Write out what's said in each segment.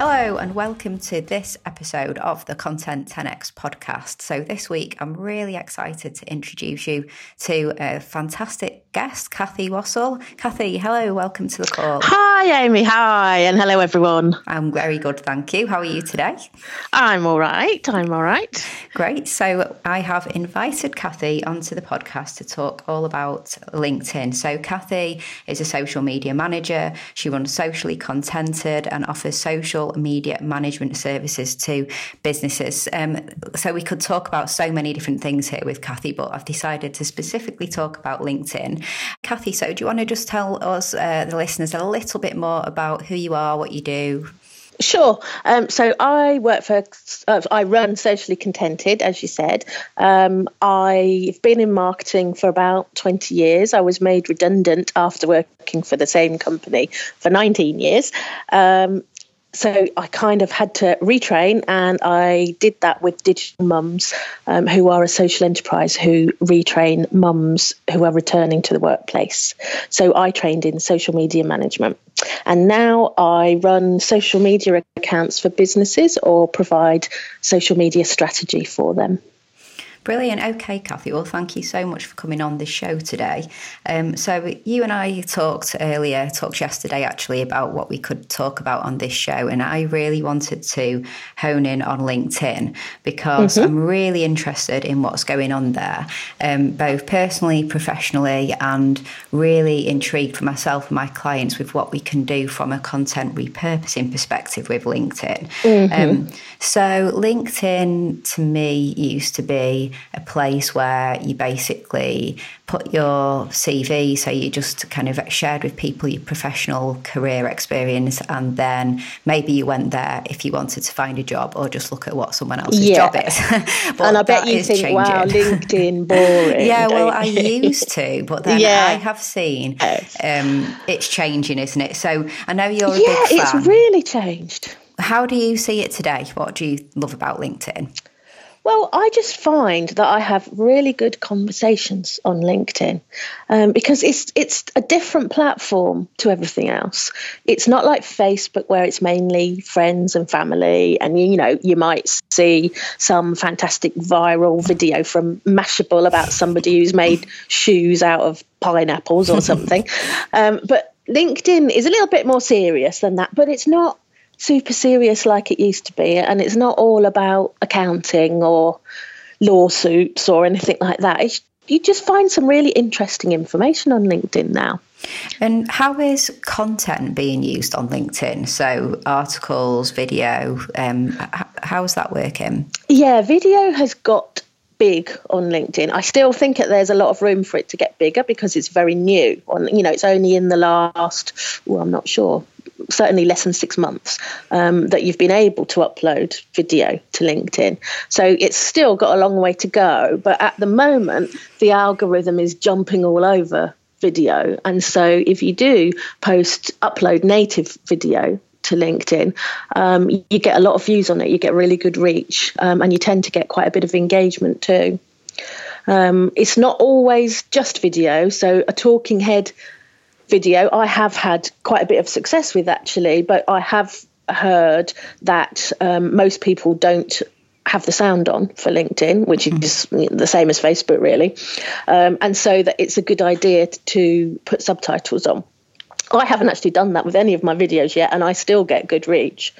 Hello, and welcome to this episode of the Content 10x podcast. So, this week I'm really excited to introduce you to a fantastic guest, Cathy Wassell. Cathy, hello, welcome to the call. Hi, Amy. Hi, and hello, everyone. I'm very good, thank you. How are you today? I'm all right. I'm all right. Great. So, I have invited Cathy onto the podcast to talk all about LinkedIn. So, Cathy is a social media manager. She runs Socially Contented and offers social media management services to businesses. Um, so we could talk about so many different things here with Cathy, but I've decided to specifically talk about LinkedIn. Cathy, so do you want to just tell us, uh, the listeners, a little bit more about who you are, what you do? Sure. Um, so I work for, uh, I run Socially Contented, as you said. Um, I've been in marketing for about 20 years. I was made redundant after working for the same company for 19 years. Um, so I kind of had to retrain, and I did that with Digital Mums, um, who are a social enterprise who retrain mums who are returning to the workplace. So I trained in social media management, and now I run social media accounts for businesses or provide social media strategy for them. Brilliant. Okay, Cathy. Well, thank you so much for coming on the show today. Um, so, you and I talked earlier, talked yesterday actually, about what we could talk about on this show. And I really wanted to hone in on LinkedIn because mm-hmm. I'm really interested in what's going on there, um, both personally, professionally, and really intrigued for myself and my clients with what we can do from a content repurposing perspective with LinkedIn. Mm-hmm. Um, so, LinkedIn to me used to be a place where you basically put your CV, so you just kind of shared with people your professional career experience, and then maybe you went there if you wanted to find a job or just look at what someone else's yeah. job is. and I bet you think, changing. wow, LinkedIn boring. yeah, well, I used to, but then yeah. I have seen um, it's changing, isn't it? So I know you're a yeah, big fan. it's really changed. How do you see it today? What do you love about LinkedIn? Well, I just find that I have really good conversations on LinkedIn um, because it's it's a different platform to everything else. It's not like Facebook where it's mainly friends and family, and you, know you might see some fantastic viral video from Mashable about somebody who's made shoes out of pineapples or something. um, but LinkedIn is a little bit more serious than that, but it's not super serious like it used to be, and it's not all about accounting or lawsuits or anything like that. It's, you just find some really interesting information on LinkedIn now. And how is content being used on LinkedIn? So articles, video. Um, how is that working? Yeah, video has got big on LinkedIn. I still think that there's a lot of room for it to get bigger because it's very new. On you know, it's only in the last. Well, I'm not sure certainly less than six months um, that you've been able to upload video to LinkedIn. So it's still got a long way to go. But at the moment, the algorithm is jumping all over video. And so if you do post, upload native video, to LinkedIn, um, you get a lot of views on it. You get really good reach, um, and you tend to get quite a bit of engagement too. Um, it's not always just video. So a talking head video I have had quite a bit of success with actually, but I have heard that um, most people don't have the sound on for LinkedIn, which mm. is the same as Facebook, really. Um, and so that it's a good idea to put subtitles on. I haven't actually done that with any of my videos yet, and I still get good reach.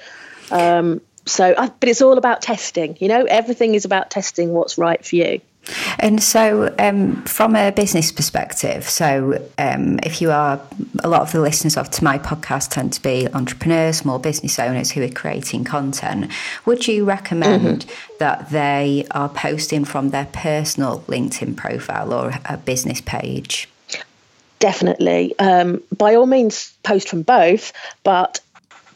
Um, so, I, but it's all about testing. You know, everything is about testing what's right for you. And so, um, from a business perspective, so um, if you are, a lot of the listeners of to my podcast tend to be entrepreneurs, small business owners who are creating content. Would you recommend mm-hmm. that they are posting from their personal LinkedIn profile or a business page? Definitely. Um, by all means, post from both, but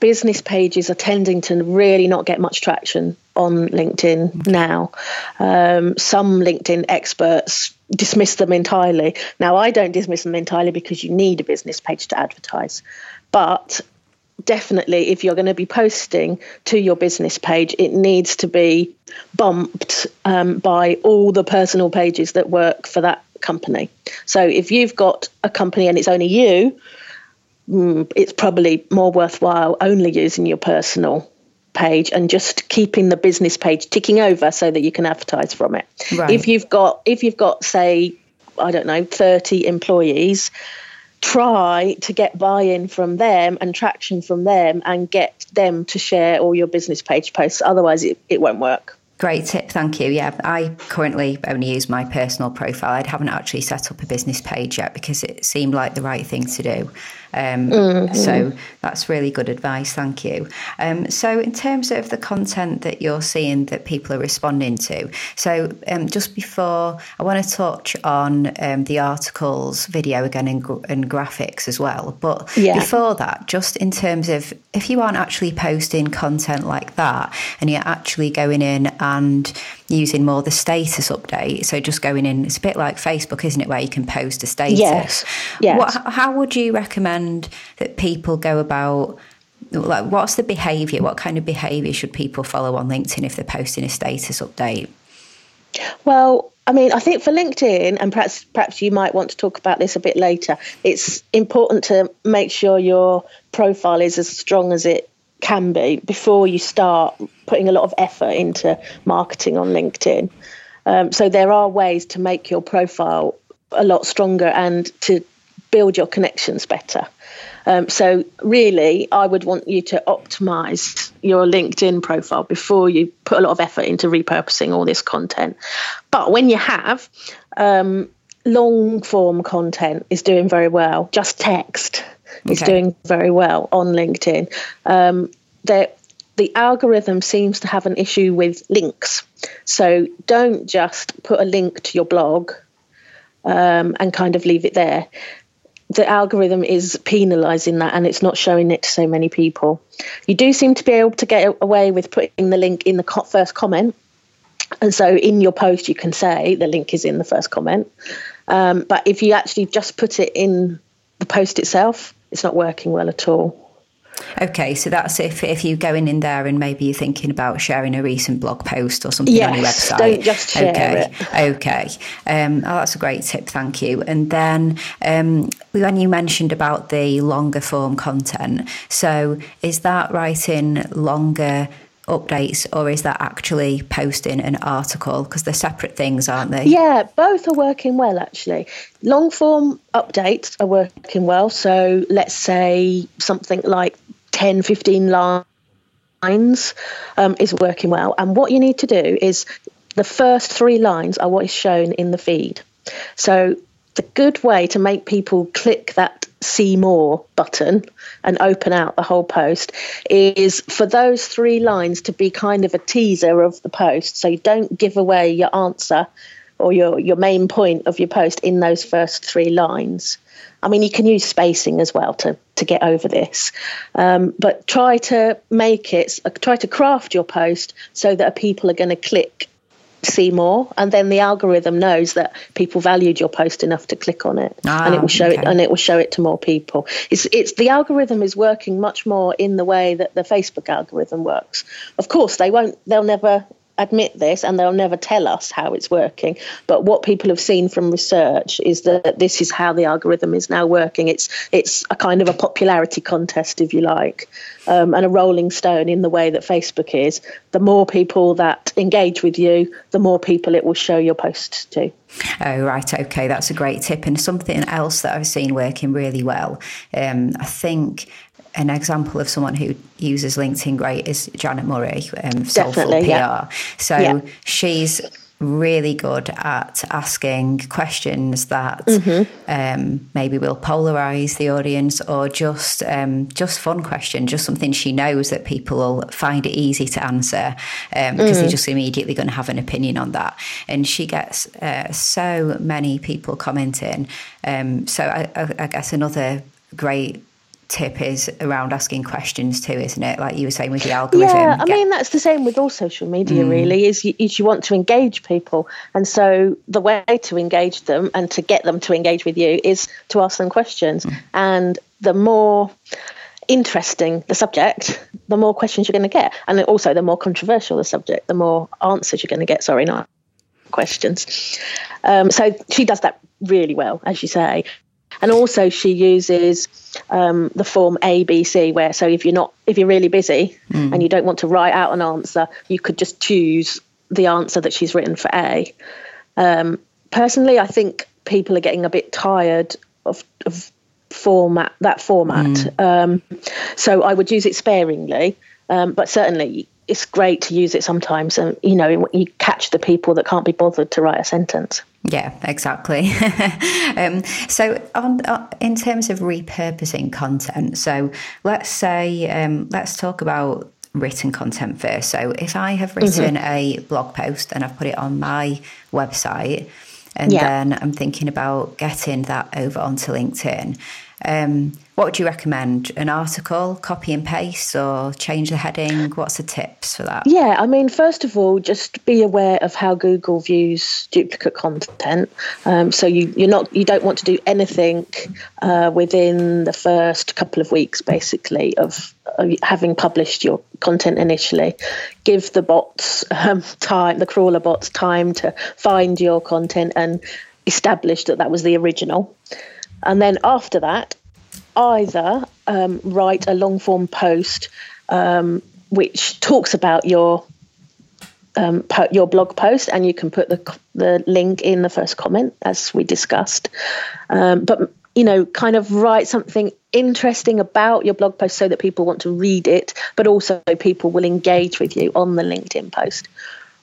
business pages are tending to really not get much traction on LinkedIn now. Um, some LinkedIn experts dismiss them entirely. Now, I don't dismiss them entirely because you need a business page to advertise, but definitely, if you're going to be posting to your business page, it needs to be bumped um, by all the personal pages that work for that company. So if you've got a company and it's only you, mm, it's probably more worthwhile only using your personal page and just keeping the business page ticking over so that you can advertise from it. Right. If you've got if you've got say I don't know 30 employees try to get buy-in from them and traction from them and get them to share all your business page posts otherwise it, it won't work Great tip, thank you. Yeah, I currently only use my personal profile. I haven't actually set up a business page yet because it seemed like the right thing to do. Um, mm-hmm. So that's really good advice. Thank you. Um, so, in terms of the content that you're seeing that people are responding to, so um, just before I want to touch on um, the articles, video again, and, and graphics as well. But yeah. before that, just in terms of if you aren't actually posting content like that and you're actually going in and using more the status update. So just going in, it's a bit like Facebook, isn't it, where you can post a status. Yes. yes. What, how would you recommend that people go about? Like, what's the behaviour? What kind of behaviour should people follow on LinkedIn if they're posting a status update? Well, I mean, I think for LinkedIn, and perhaps perhaps you might want to talk about this a bit later. It's important to make sure your profile is as strong as it can be before you start putting a lot of effort into marketing on LinkedIn. Um, so there are ways to make your profile a lot stronger and to build your connections better. Um, so really, I would want you to optimize your LinkedIn profile before you put a lot of effort into repurposing all this content. But when you have, um, long form content is doing very well. Just text okay. is doing very well on LinkedIn. Um, the algorithm seems to have an issue with links. So don't just put a link to your blog um, and kind of leave it there. The algorithm is penalizing that and it's not showing it to so many people. You do seem to be able to get away with putting the link in the first comment. And so in your post, you can say the link is in the first comment. Um, but if you actually just put it in the post itself, it's not working well at all. Okay, so that's if if you're going in there and maybe you're thinking about sharing a recent blog post or something yes, on your website. Don't just share okay. it. Okay. Um, oh, that's a great tip, thank you. And then um, when you mentioned about the longer form content, so is that writing longer updates or is that actually posting an article? Because they're separate things aren't they? Yeah both are working well actually. Long form updates are working well. So let's say something like 10 15 lines um, is working well. And what you need to do is the first three lines are what is shown in the feed. So the good way to make people click that see more button and open out the whole post is for those three lines to be kind of a teaser of the post. So you don't give away your answer or your, your main point of your post in those first three lines. I mean, you can use spacing as well to, to get over this, um, but try to make it, try to craft your post so that people are going to click see more. And then the algorithm knows that people valued your post enough to click on it. Ah, and it will show okay. it and it will show it to more people. It's it's the algorithm is working much more in the way that the facebook algorithm works. Of course they won't they'll never admit this and they'll never tell us how it's working. But what people have seen from research is that this is how the algorithm is now working. It's it's a kind of a popularity contest, if you like, um, and a rolling stone in the way that Facebook is. The more people that engage with you, the more people it will show your posts to. Oh, right. Okay. That's a great tip. And something else that I've seen working really well. Um, I think an example of someone who uses LinkedIn great is Janet Murray, um, Soulful PR. Yeah. So yeah. she's really good at asking questions that mm-hmm. um, maybe will polarize the audience or just um, just fun question, just something she knows that people will find it easy to answer um, because mm. they're just immediately going to have an opinion on that. And she gets uh, so many people commenting. Um, so I, I guess another great tip is around asking questions too, isn't it? Like you were saying with the algorithm. Yeah, I mean that's the same with all social media. Mm. Really, is you, is you want to engage people, and so the way to engage them and to get them to engage with you is to ask them questions, mm. and the more interesting the subject, the more questions you're going to get. And also, the more controversial the subject, the more answers you're going to get. Sorry, not questions. Um, so she does that really well, as you say. And also, she uses um, the form ABC, where so if you're not, if you're really busy mm. and you don't want to write out an answer, you could just choose the answer that she's written for A. Um, personally, I think people are getting a bit tired of, of format that format. Mm. Um, so I would use it sparingly, um, but certainly it's great to use it sometimes. And you know, you catch the people that can't be bothered to write a sentence. Yeah, exactly. um, so, on, uh, in terms of repurposing content, so let's say um, let's talk about written content first. So, if I have written mm-hmm. a blog post and I've put it on my website, and yeah. then I'm thinking about getting that over onto LinkedIn. Um, what would you recommend? An article, copy and paste, or change the heading? What's the tips for that? Yeah, I mean, first of all, just be aware of how Google views duplicate content. Um, so you you're not you don't want to do anything uh, within the first couple of weeks, basically, of, of, having published your content initially. Give the bots um, time, the crawler bots time to find your content and establish that that was the original. And then after that, either um, write a long form post um, which talks about your um, po- your blog post, and you can put the the link in the first comment, as we discussed. Um, but you know, kind of write something interesting about your blog post so that people want to read it, but also people will engage with you on the LinkedIn post.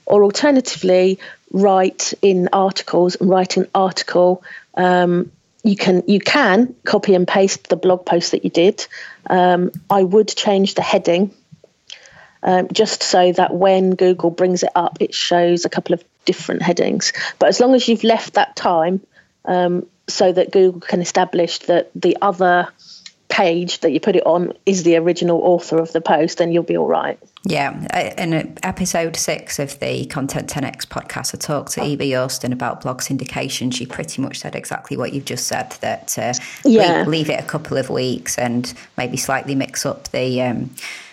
Or alternatively, write in articles and write an article um, you can you can copy and paste the blog post that you did. Um, I would change the heading um, just so that when Google brings it up, it shows a couple of different headings. But as long as you've left that time um, so that Google can establish that the other page that you put it on is the original author of the post, then you'll be all right. Yeah, in episode six of the Content 10x podcast, I talked to Eva Yorston about blog syndication. She pretty much said exactly what you've just said that uh, yeah. leave, leave, it a couple of weeks and maybe slightly mix up the. Um,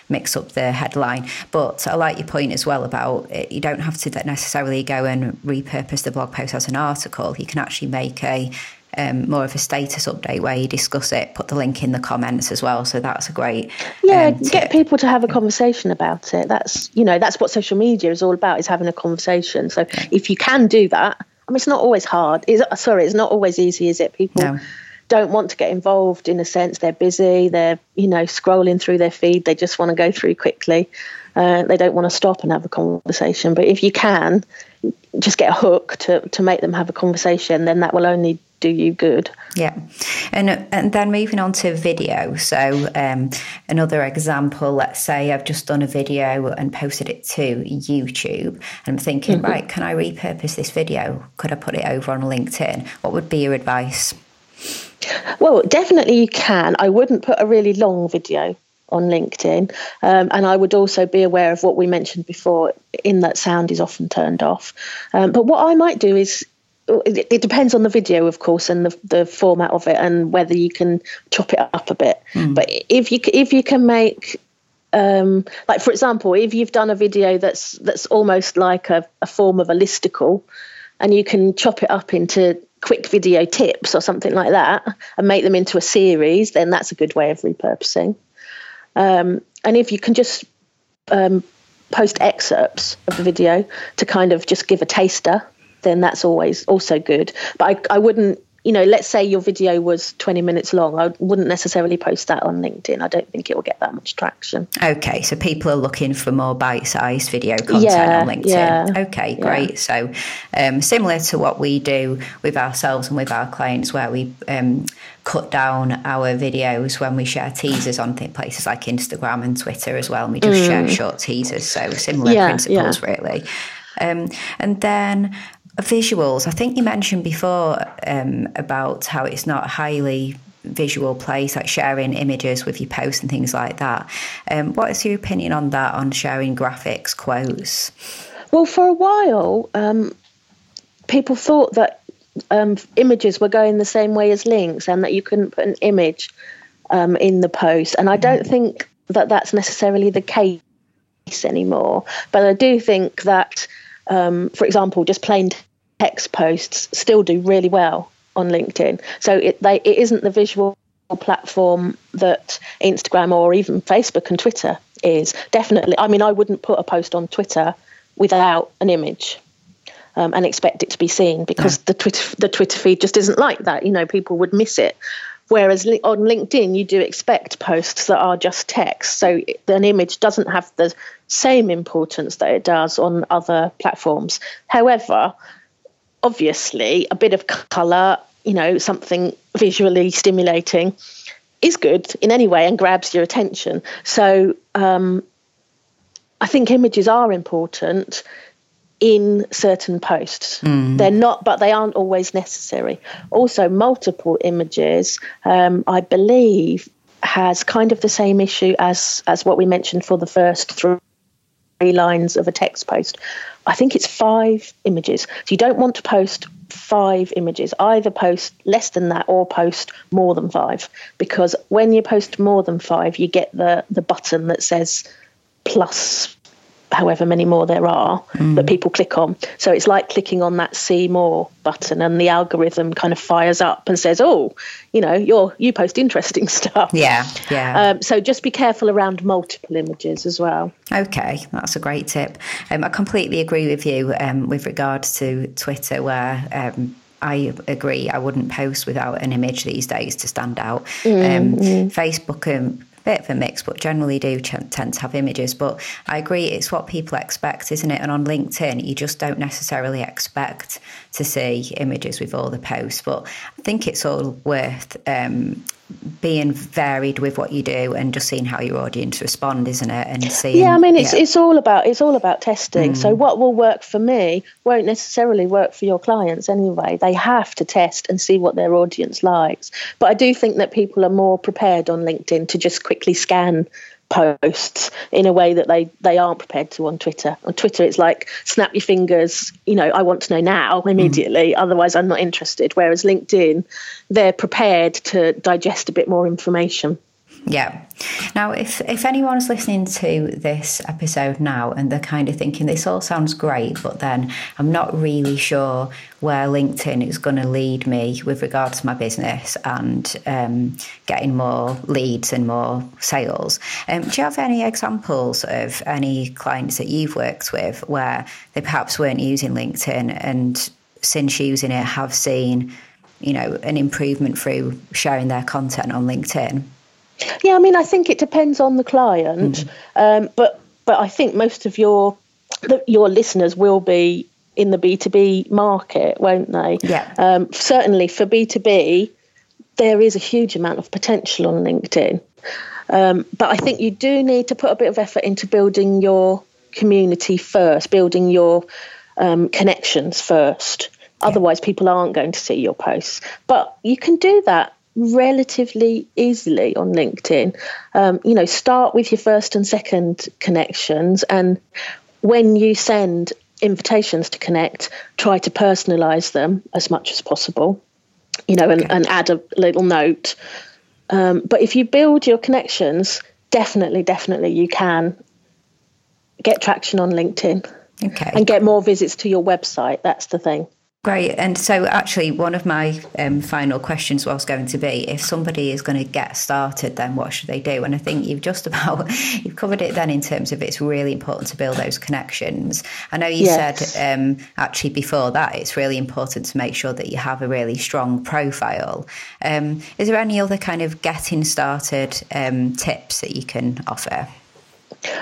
mix up the headline. But I like your point as well about it. you don't have to necessarily go and repurpose the blog post as an article. You can actually make a um, more of a status update where you discuss it, put the link in the comments as well. So that's a great yeah. Um, get people to have a conversation about it. That's you know that's what social media is all about is having a conversation. So if you can do that, I mean it's not always hard. It's, sorry, it's not always easy, is it? People. No. Don't want to get involved in a sense. They're busy. They're, you know, scrolling through their feed. They just want to go through quickly. Uh, they don't want to stop and have a conversation. But if you can, just get a hook to, to make them have a conversation, then that will only do you good. Yeah, and and then moving on to video. So um, another example, let's say I've just done a video and posted it to YouTube, and I'm thinking, mm-hmm. right, can I repurpose this video? Could I put it over on LinkedIn? What would be your advice? Well, definitely you can. I wouldn't put a really long video on LinkedIn. Um, and I would also be aware of what we mentioned before, in that sound is often turned off. Um, but what I might do is it, it, depends on the video, of course, and the, the format of it, and whether you can chop it up a bit. Mm. But if you if you can make um, like for example, if you've done a video that's that's almost like a, a form of a listicle, and you can chop it up into quick video tips or something like that, and make them into a series, then that's a good way of repurposing. Um, and if you can just um, post excerpts of the video to kind of just give a taster then that's always also good. But I, I wouldn't you know, let's say your video was 20 minutes long, I wouldn't necessarily post that on LinkedIn. I don't think it will get that much traction. Okay, so people are looking for more bite sized video content yeah, on LinkedIn. Yeah, okay, great. Yeah. So, um, similar to what we do with ourselves and with our clients, where we um, cut down our videos when we share teasers on places like Instagram and Twitter as well, and we just mm. share short teasers. So, similar principles, really. Um, and then visuals. I think you mentioned before um, about how it's not a highly visual place, like sharing images with your posts and things like that. Um, what is your opinion on that, on sharing graphics, quotes? Well, for a while, um, people thought that um, images were going the same way as links and that you couldn't put an image um, in the post. And I don't think that that's necessarily the case anymore. But I do think that, um, for example, just plain text posts still do really well on LinkedIn. So it, they, it isn't the visual platform that Instagram or even Facebook and Twitter is. Definitely. I mean, I wouldn't put a post on Twitter without an image. Um, and expect it to be seen because the Twitter the Twitter feed just isn't like that. You know, people would miss it. Whereas on LinkedIn, you do expect posts that are just text, so an image doesn't have the same importance that it does on other platforms. However, obviously, a bit of colour, you know, something visually stimulating is good in any way and grabs your attention. So um, I think images are important in certain posts. Mm. They're not, but they aren't always necessary. Also, multiple images, um, I believe, has kind of the same issue as as what we mentioned for the first three lines of a text post. I think it's five images. So you don't want to post five images. Either post less than that or post more than five, because when you post more than five, you get the the button that says plus however many more there are mm. that people click on. So it's like clicking on that see more button and the algorithm kind of fires up and says, oh, you know, you're, you post interesting stuff. Yeah, yeah. Um, so just be careful around multiple images as well. Okay, that's a great tip. Um, I completely agree with you um, with regards to Twitter where um, I agree. I wouldn't post without an image these days to stand out. Mm-hmm. Facebook um, bit of a mix, but generally do tend to have images. But I agree, it's what people expect, isn't it? And on LinkedIn, you just don't necessarily expect to see images with all the posts. But I think it's all worth um, being varied with what you do and just seeing how your audience respond, isn't it? And seeing, yeah, I mean, it's yeah. it's all about it's all about testing. Mm. So what will work for me won't necessarily work for your clients anyway. They have to test and see what their audience likes. But I do think that people are more prepared on LinkedIn to just quickly scan posts in a way that they they aren't prepared to on Twitter. On Twitter, it's like snap your fingers. You know, I want to know now immediately. Mm. Otherwise, I'm not interested. Whereas LinkedIn, they're prepared to digest a bit more information. Yeah. Now, if if anyone's listening to this episode now and they're kind of thinking this all sounds great, but then I'm not really sure where LinkedIn is going to lead me with regards to my business and um, getting more leads and more sales. Um, do you have any examples of any clients that you've worked with where they perhaps weren't using LinkedIn and since using it have seen, you know, an improvement through sharing their content on LinkedIn? Yeah, I mean, I think it depends on the client, mm. um, but but I think most of your your listeners will be in the B two B market, won't they? Yeah. Um, certainly for B two B, there is a huge amount of potential on LinkedIn, um, but I think you do need to put a bit of effort into building your community first, building your um, connections first. Otherwise, people aren't going to see your posts. But you can do that relatively easily on LinkedIn. Um, you know, start with your first and second connections, and when you send invitations to connect, try to personalize them as much as possible. You know, and, okay. and add a little note. Um, but if you build your connections, definitely, definitely, you can get traction on LinkedIn. Okay. And get more visits to your website. That's the thing. Great. And so, actually, one of my um, final questions was going to be if somebody is going to get started, then what should they do? And I think you've just about you've covered it then in terms of it's really important to build those connections. I know you yes. said um, actually before that it's really important to make sure that you have a really strong profile. Um, is there any other kind of getting started um, tips that you can offer?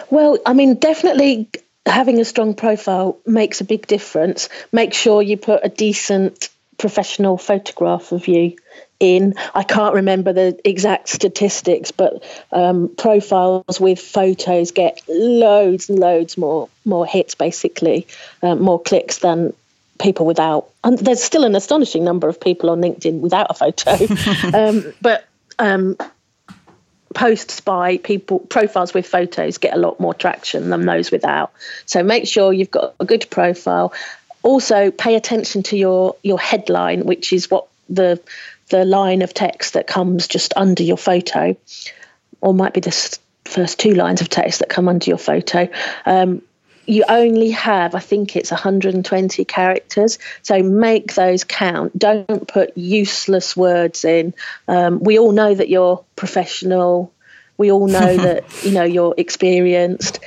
Well, I mean, definitely having a strong profile makes a big difference. Make sure you put a decent professional photograph of you in. I can't remember the exact statistics, but um, profiles with photos get loads and loads more more hits, basically, um, more clicks than people without. And there's still an astonishing number of people on LinkedIn without a photo, um, but um, posts by people profiles with photos get a lot more traction than those without so make sure you've got a good profile also pay attention to your your headline which is what the the line of text that comes just under your photo, or might be the first two lines of text that come under your photo. Um, you only have, I think it's 120 characters. So make those count. Don't put useless words in. Um, we all know that you're professional. We all know that you know you're experienced.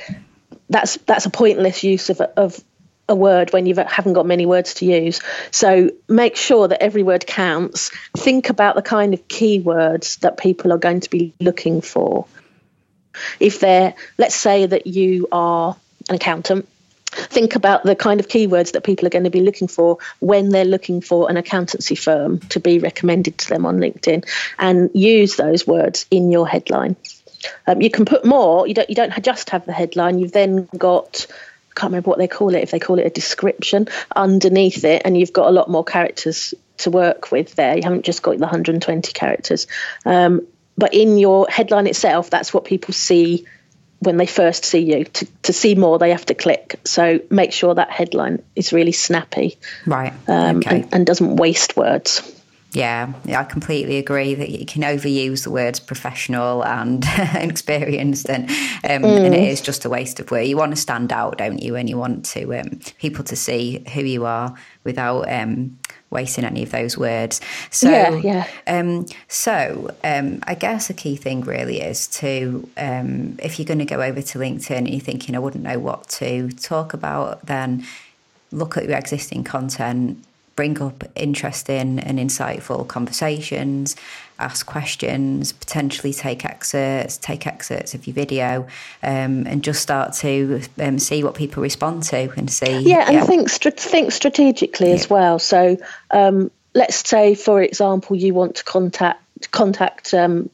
That's that's a pointless use of of a word when you haven't got many words to use. So make sure that every word counts. Think about the kind of keywords that people are going to be looking for. If they're, let's say that you are accountant, think about the kind of keywords that people are going to be looking for when they're looking for an accountancy firm to be recommended to them on LinkedIn and use those words in your headline. Um, you can put more. You don't. You don't just have the headline. You've then got. I can't remember what they call it. If they call it a description underneath it, and you've got a lot more characters to work with there. You haven't just got the 120 characters. Um, but in your headline itself, that's what people see when they first see you. To, to see more, they have to click. So make sure that headline is really snappy, right, um, okay. and, and doesn't waste words. Yeah, I completely agree that you can overuse the words professional and experienced, and um, mm. and it is just a waste of words. You want to stand out, don't you? And you want to um, people to see who you are without um, wasting any of those words. So, yeah, yeah. Um, so um, I guess a key thing really is to um, if you're going to go over to LinkedIn and you're thinking I wouldn't know what to talk about, then look at your existing content bring up interesting and insightful conversations, ask questions, potentially take excerpts, take excerpts of your video, um, and just start to um, see what people respond to and see. Yeah, and yeah. think think strategically yeah. as well. So um, let's say, for example, you want to contact contact. Um,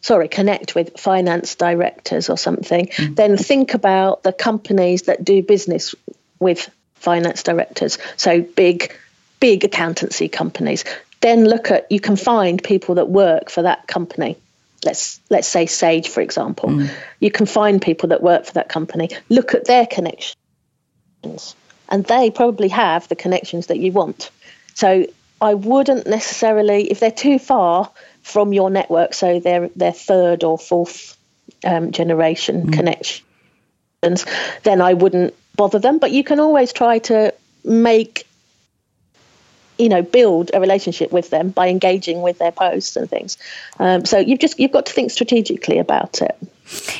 sorry, connect with finance directors or something, mm. then think about the companies that do business with finance directors. So big big accountancy companies. Then look at you can find people that work for that company. Let's let's say Sage, for example. Mm. You can find people that work for that company. Look at their connections, and they probably have the connections that you want. So I wouldn't necessarily, if they're too far from your network, so they're they're third or fourth um, generation mm. connections, then I wouldn't bother them. But you can always try to make you know build a relationship with them by engaging with their posts and things. Um, so you've just you've got to think strategically about it.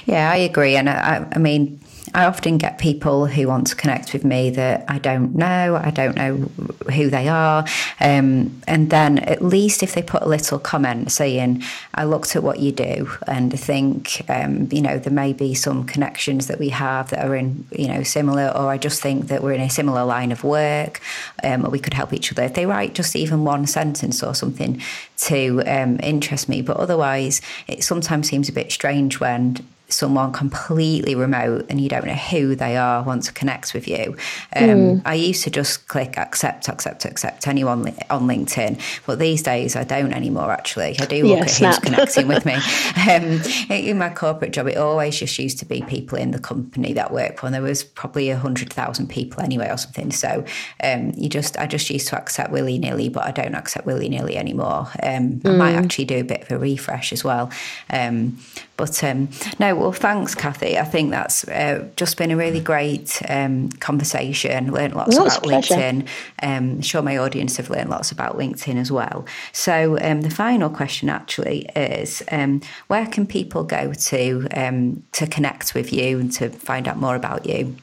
Yeah i agree. And i, I mean I often get people who want to connect with me that I don't know, I don't know who they are. Um, and then at least if they put a little comment saying, I looked at what you do and I think, um, you know, there may be some connections that we have that are in, you know, similar, or I just think that we're in a similar line of work um, or we could help each other. If they write just even one sentence or something to um, interest me, but otherwise it sometimes seems a bit strange when someone completely remote and you don't know who they are want to connect with you. Um, mm. I used to just click accept, accept, accept anyone on LinkedIn, but these days I don't anymore. Actually, I do look yeah, at snap. who's connecting with me. Um, in my corporate job, it always just used to be people in the company that work for. And there was probably a hundred thousand people anyway, or something. So um, you just, I just used to accept willy nilly, but I don't accept willy nilly anymore. Mm. I might mm. actually do a bit of a refresh as well. Um, but um, no, well, thanks, Cathy. I think that's uh, just been a really great um, conversation. Learned lots about LinkedIn. Um, sure my audience have learned lots about LinkedIn as well. So um, the final question actually is, um, where can people go to um, to connect with you and to find out more about you?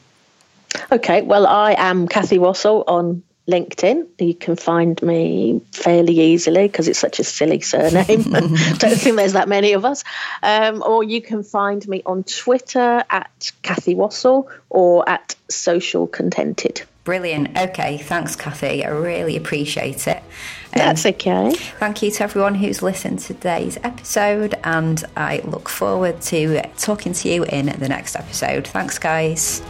Okay, well, I am Cathy Wassell on LinkedIn. You can find me fairly easily because it's such a silly surname. Don't think there's that many of us. Um, or you can find me on Twitter at Cathy Wassell or at Social Contented. Brilliant. Okay, thanks, Cathy. I really appreciate it. Um, That's okay. Thank you to everyone who's listened to today's episode, and I look forward to talking to you in the next episode. Thanks, guys.